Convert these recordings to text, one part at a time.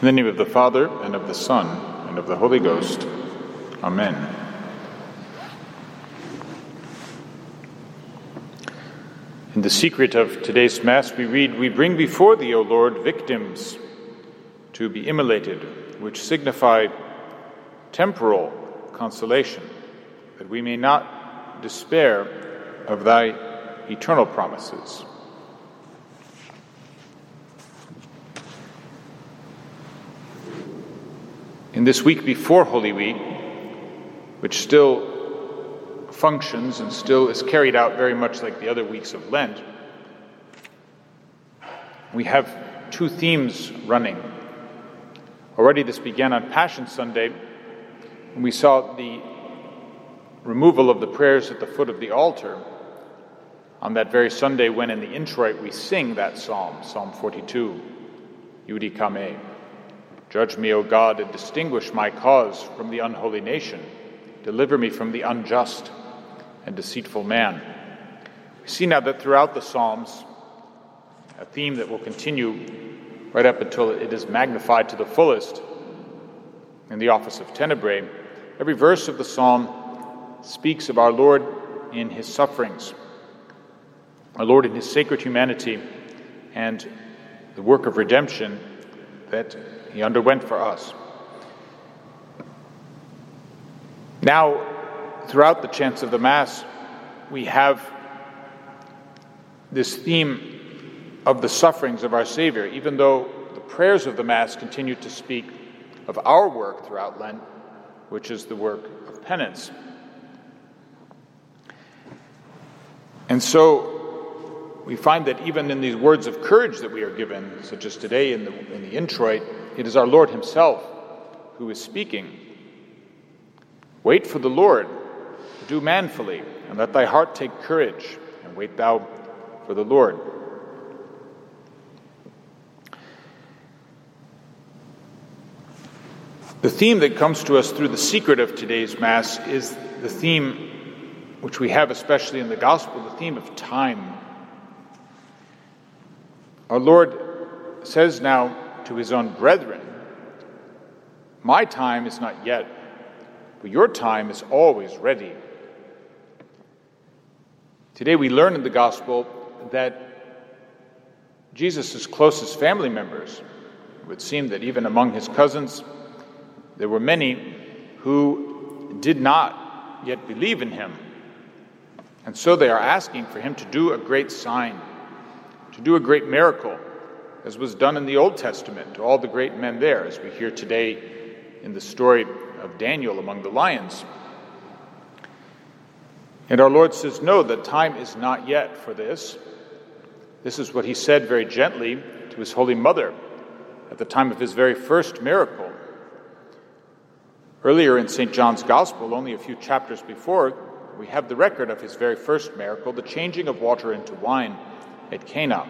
In the name of the Father, and of the Son, and of the Holy Ghost. Amen. In the secret of today's Mass, we read, We bring before thee, O Lord, victims to be immolated, which signify temporal consolation, that we may not despair of thy eternal promises. In this week before Holy Week, which still functions and still is carried out very much like the other weeks of Lent, we have two themes running. Already, this began on Passion Sunday, when we saw the removal of the prayers at the foot of the altar on that very Sunday when in the introit we sing that psalm, Psalm 42, Judica me. Judge me, O God, and distinguish my cause from the unholy nation. Deliver me from the unjust and deceitful man. We see now that throughout the Psalms, a theme that will continue right up until it is magnified to the fullest in the office of Tenebrae, every verse of the Psalm speaks of our Lord in his sufferings, our Lord in his sacred humanity, and the work of redemption that he underwent for us. Now, throughout the chants of the Mass, we have this theme of the sufferings of our Savior, even though the prayers of the Mass continue to speak of our work throughout Lent, which is the work of penance. And so we find that even in these words of courage that we are given, such as today in the, in the introit, it is our Lord Himself who is speaking. Wait for the Lord, do manfully, and let thy heart take courage, and wait thou for the Lord. The theme that comes to us through the secret of today's Mass is the theme which we have especially in the Gospel, the theme of time. Our Lord says now to his own brethren, My time is not yet, but your time is always ready. Today we learn in the Gospel that Jesus' closest family members, it would seem that even among his cousins, there were many who did not yet believe in him. And so they are asking for him to do a great sign to do a great miracle, as was done in the Old Testament to all the great men there, as we hear today in the story of Daniel among the lions. And our Lord says, No, the time is not yet for this. This is what he said very gently to his Holy Mother at the time of his very first miracle. Earlier in St. John's Gospel, only a few chapters before, we have the record of his very first miracle, the changing of water into wine at Cana.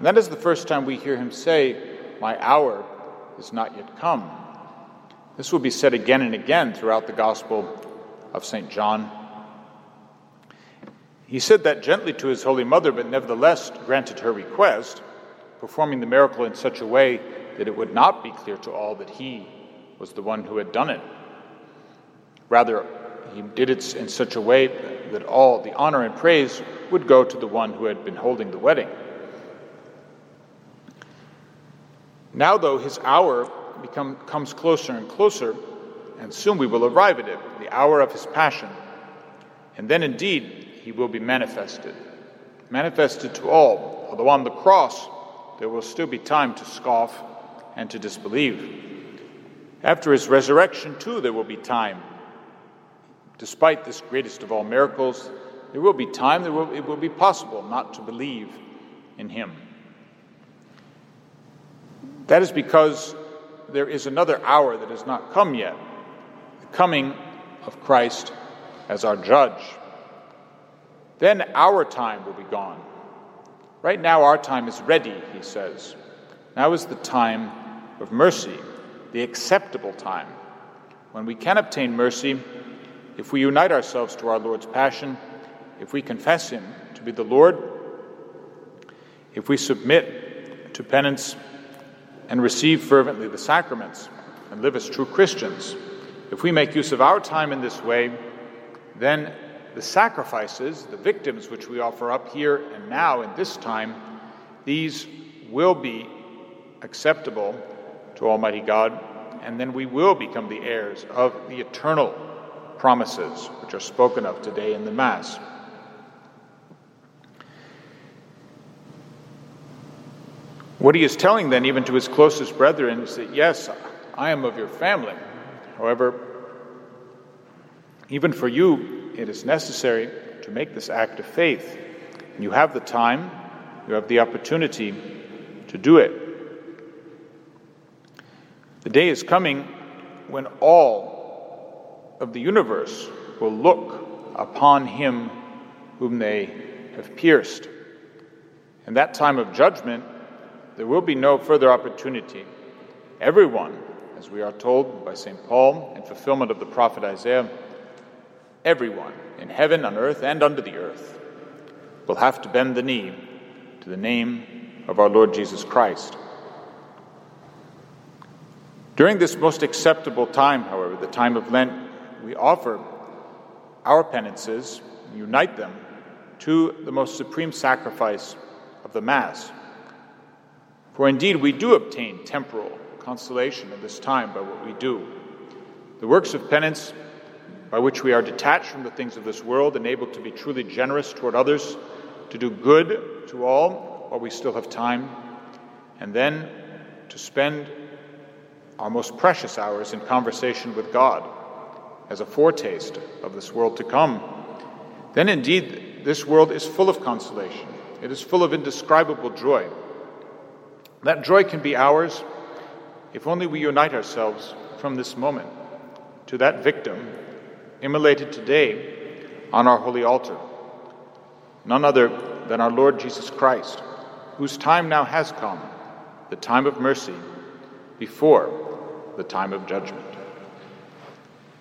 And that is the first time we hear him say, My hour is not yet come. This will be said again and again throughout the Gospel of St. John. He said that gently to his Holy Mother, but nevertheless granted her request, performing the miracle in such a way that it would not be clear to all that he was the one who had done it. Rather, he did it in such a way that all the honor and praise would go to the one who had been holding the wedding. Now, though, his hour become, comes closer and closer, and soon we will arrive at it, the hour of his passion. And then indeed he will be manifested, manifested to all, although on the cross there will still be time to scoff and to disbelieve. After his resurrection, too, there will be time Despite this greatest of all miracles, there will be time, there will, it will be possible not to believe in him. That is because there is another hour that has not come yet the coming of Christ as our judge. Then our time will be gone. Right now, our time is ready, he says. Now is the time of mercy, the acceptable time, when we can obtain mercy if we unite ourselves to our Lord's passion, if we confess Him to be the Lord, if we submit to penance and receive fervently the sacraments and live as true Christians, if we make use of our time in this way, then the sacrifices, the victims which we offer up here and now in this time, these will be acceptable to Almighty God, and then we will become the heirs of the eternal promises which are spoken of today in the Mass. What he is telling then, even to his closest brethren, is that yes, I am of your family. However, even for you, it is necessary to make this act of faith. You have the time, you have the opportunity to do it. The day is coming when all of the universe will look upon him whom they have pierced. In that time of judgment, there will be no further opportunity. Everyone, as we are told by St. Paul in fulfillment of the prophet Isaiah, everyone in heaven, on earth, and under the earth will have to bend the knee to the name of our Lord Jesus Christ. During this most acceptable time, however, the time of Lent, we offer our penances, unite them to the most supreme sacrifice of the Mass. For indeed, we do obtain temporal consolation at this time by what we do. The works of penance, by which we are detached from the things of this world and able to be truly generous toward others, to do good to all while we still have time, and then to spend our most precious hours in conversation with God as a foretaste of this world to come, then indeed this world is full of consolation. It is full of indescribable joy. That joy can be ours if only we unite ourselves from this moment to that victim immolated today on our holy altar. None other than our Lord Jesus Christ, whose time now has come, the time of mercy, before the time of judgment.